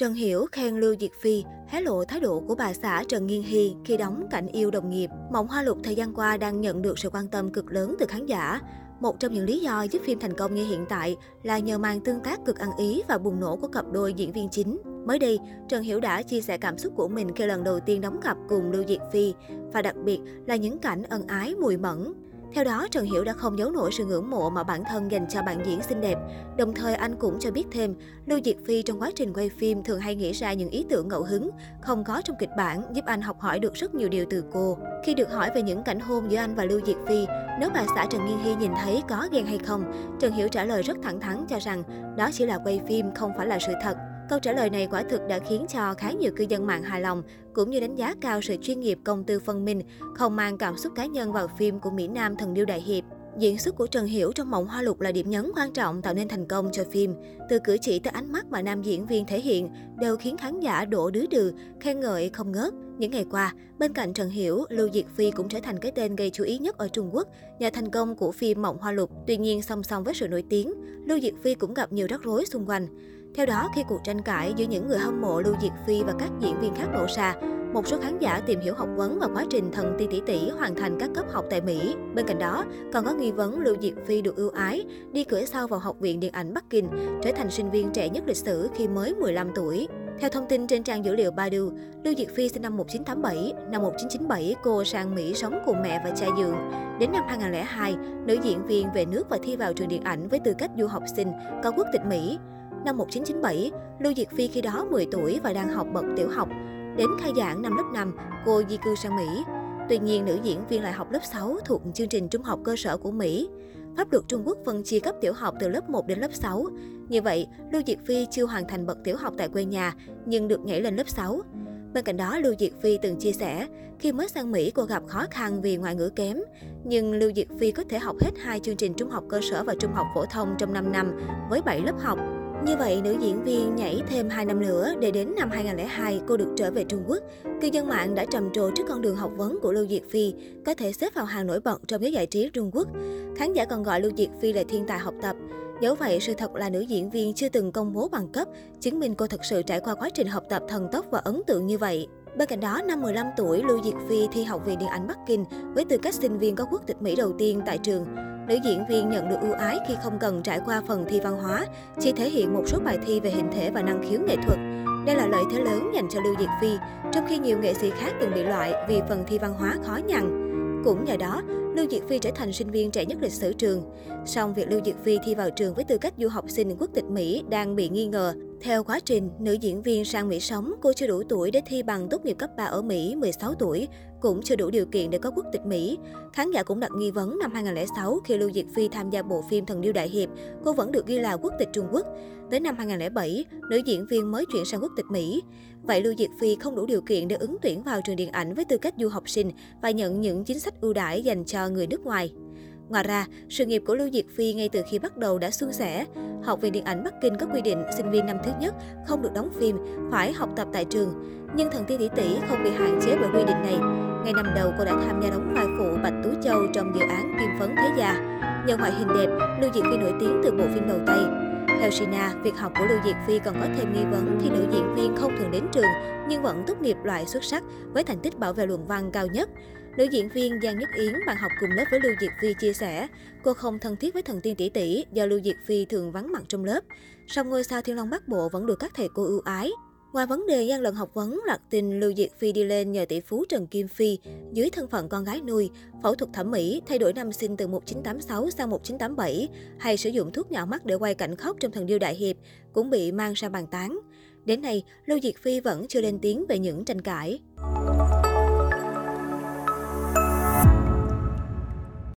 Trần Hiểu khen Lưu Diệt Phi, hé lộ thái độ của bà xã Trần Nghiên Hy khi đóng cảnh yêu đồng nghiệp. Mộng Hoa Lục thời gian qua đang nhận được sự quan tâm cực lớn từ khán giả. Một trong những lý do giúp phim thành công như hiện tại là nhờ màn tương tác cực ăn ý và bùng nổ của cặp đôi diễn viên chính. Mới đây, Trần Hiểu đã chia sẻ cảm xúc của mình khi lần đầu tiên đóng cặp cùng Lưu Diệt Phi và đặc biệt là những cảnh ân ái mùi mẫn. Theo đó, Trần Hiểu đã không giấu nổi sự ngưỡng mộ mà bản thân dành cho bạn diễn xinh đẹp. Đồng thời anh cũng cho biết thêm, Lưu Diệt Phi trong quá trình quay phim thường hay nghĩ ra những ý tưởng ngẫu hứng, không có trong kịch bản, giúp anh học hỏi được rất nhiều điều từ cô. Khi được hỏi về những cảnh hôn giữa anh và Lưu Diệt Phi, nếu bà xã Trần Nghiên Hy nhìn thấy có ghen hay không, Trần Hiểu trả lời rất thẳng thắn cho rằng đó chỉ là quay phim, không phải là sự thật. Câu trả lời này quả thực đã khiến cho khá nhiều cư dân mạng hài lòng, cũng như đánh giá cao sự chuyên nghiệp công tư phân minh, không mang cảm xúc cá nhân vào phim của Mỹ Nam Thần Điêu Đại Hiệp. Diễn xuất của Trần Hiểu trong Mộng Hoa Lục là điểm nhấn quan trọng tạo nên thành công cho phim. Từ cử chỉ tới ánh mắt mà nam diễn viên thể hiện đều khiến khán giả đổ đứ đừ, khen ngợi không ngớt. Những ngày qua, bên cạnh Trần Hiểu, Lưu Diệt Phi cũng trở thành cái tên gây chú ý nhất ở Trung Quốc nhờ thành công của phim Mộng Hoa Lục. Tuy nhiên, song song với sự nổi tiếng, Lưu Diệt Phi cũng gặp nhiều rắc rối xung quanh. Theo đó, khi cuộc tranh cãi giữa những người hâm mộ Lưu Diệt Phi và các diễn viên khác nổ ra, một số khán giả tìm hiểu học vấn và quá trình thần tiên tỷ tỷ hoàn thành các cấp học tại Mỹ. Bên cạnh đó, còn có nghi vấn Lưu Diệt Phi được ưu ái, đi cửa sau vào Học viện Điện ảnh Bắc Kinh, trở thành sinh viên trẻ nhất lịch sử khi mới 15 tuổi. Theo thông tin trên trang dữ liệu Baidu, Lưu Diệt Phi sinh năm 1987, năm 1997 cô sang Mỹ sống cùng mẹ và cha dượng. Đến năm 2002, nữ diễn viên về nước và thi vào trường điện ảnh với tư cách du học sinh, có quốc tịch Mỹ. Năm 1997, Lưu Diệt Phi khi đó 10 tuổi và đang học bậc tiểu học. Đến khai giảng năm lớp 5, cô di cư sang Mỹ. Tuy nhiên, nữ diễn viên lại học lớp 6 thuộc chương trình trung học cơ sở của Mỹ. Pháp luật Trung Quốc phân chia cấp tiểu học từ lớp 1 đến lớp 6. Như vậy, Lưu Diệt Phi chưa hoàn thành bậc tiểu học tại quê nhà, nhưng được nhảy lên lớp 6. Bên cạnh đó, Lưu Diệt Phi từng chia sẻ, khi mới sang Mỹ cô gặp khó khăn vì ngoại ngữ kém. Nhưng Lưu Diệt Phi có thể học hết hai chương trình trung học cơ sở và trung học phổ thông trong 5 năm với 7 lớp học. Như vậy, nữ diễn viên nhảy thêm 2 năm nữa để đến năm 2002 cô được trở về Trung Quốc. Cư dân mạng đã trầm trồ trước con đường học vấn của Lưu Diệt Phi, có thể xếp vào hàng nổi bật trong giới giải trí Trung Quốc. Khán giả còn gọi Lưu Diệt Phi là thiên tài học tập. Dẫu vậy, sự thật là nữ diễn viên chưa từng công bố bằng cấp, chứng minh cô thực sự trải qua quá trình học tập thần tốc và ấn tượng như vậy. Bên cạnh đó, năm 15 tuổi, Lưu Diệt Phi thi Học viện Điện ảnh Bắc Kinh với tư cách sinh viên có quốc tịch Mỹ đầu tiên tại trường. Nữ diễn viên nhận được ưu ái khi không cần trải qua phần thi văn hóa, chỉ thể hiện một số bài thi về hình thể và năng khiếu nghệ thuật. Đây là lợi thế lớn dành cho Lưu Diệt Phi, trong khi nhiều nghệ sĩ khác từng bị loại vì phần thi văn hóa khó nhằn. Cũng nhờ đó, Lưu Diệt Phi trở thành sinh viên trẻ nhất lịch sử trường. Song việc Lưu Diệt Phi thi vào trường với tư cách du học sinh quốc tịch Mỹ đang bị nghi ngờ. Theo quá trình, nữ diễn viên sang Mỹ sống, cô chưa đủ tuổi để thi bằng tốt nghiệp cấp 3 ở Mỹ 16 tuổi, cũng chưa đủ điều kiện để có quốc tịch Mỹ. Khán giả cũng đặt nghi vấn năm 2006 khi Lưu Diệt Phi tham gia bộ phim Thần Điêu Đại Hiệp, cô vẫn được ghi là quốc tịch Trung Quốc. Tới năm 2007, nữ diễn viên mới chuyển sang quốc tịch Mỹ. Vậy Lưu Diệt Phi không đủ điều kiện để ứng tuyển vào trường điện ảnh với tư cách du học sinh và nhận những chính sách ưu đãi dành cho người nước ngoài. Ngoài ra, sự nghiệp của Lưu Diệc Phi ngay từ khi bắt đầu đã suôn sẻ. Học viện điện ảnh Bắc Kinh có quy định sinh viên năm thứ nhất không được đóng phim, phải học tập tại trường. Nhưng thần tiên tỷ tỷ không bị hạn chế bởi quy định này. Ngay năm đầu, cô đã tham gia đóng vai phụ Bạch Tú Châu trong dự án Kim Phấn Thế Gia Nhờ ngoại hình đẹp, Lưu Diệc Phi nổi tiếng từ bộ phim đầu tay. Theo Sina, việc học của Lưu Diệc Phi còn có thêm nghi vấn khi nữ diễn viên không thường đến trường nhưng vẫn tốt nghiệp loại xuất sắc với thành tích bảo vệ luận văn cao nhất. Nữ diễn viên Giang Nhất Yến, bạn học cùng lớp với Lưu Diệt Phi chia sẻ, cô không thân thiết với thần tiên tỷ tỷ do Lưu Diệt Phi thường vắng mặt trong lớp. Song ngôi sao Thiên Long Bắc Bộ vẫn được các thầy cô ưu ái. Ngoài vấn đề gian lận học vấn, loạt tin Lưu Diệt Phi đi lên nhờ tỷ phú Trần Kim Phi dưới thân phận con gái nuôi, phẫu thuật thẩm mỹ, thay đổi năm sinh từ 1986 sang 1987, hay sử dụng thuốc nhỏ mắt để quay cảnh khóc trong thần điêu đại hiệp, cũng bị mang ra bàn tán. Đến nay, Lưu Diệt Phi vẫn chưa lên tiếng về những tranh cãi.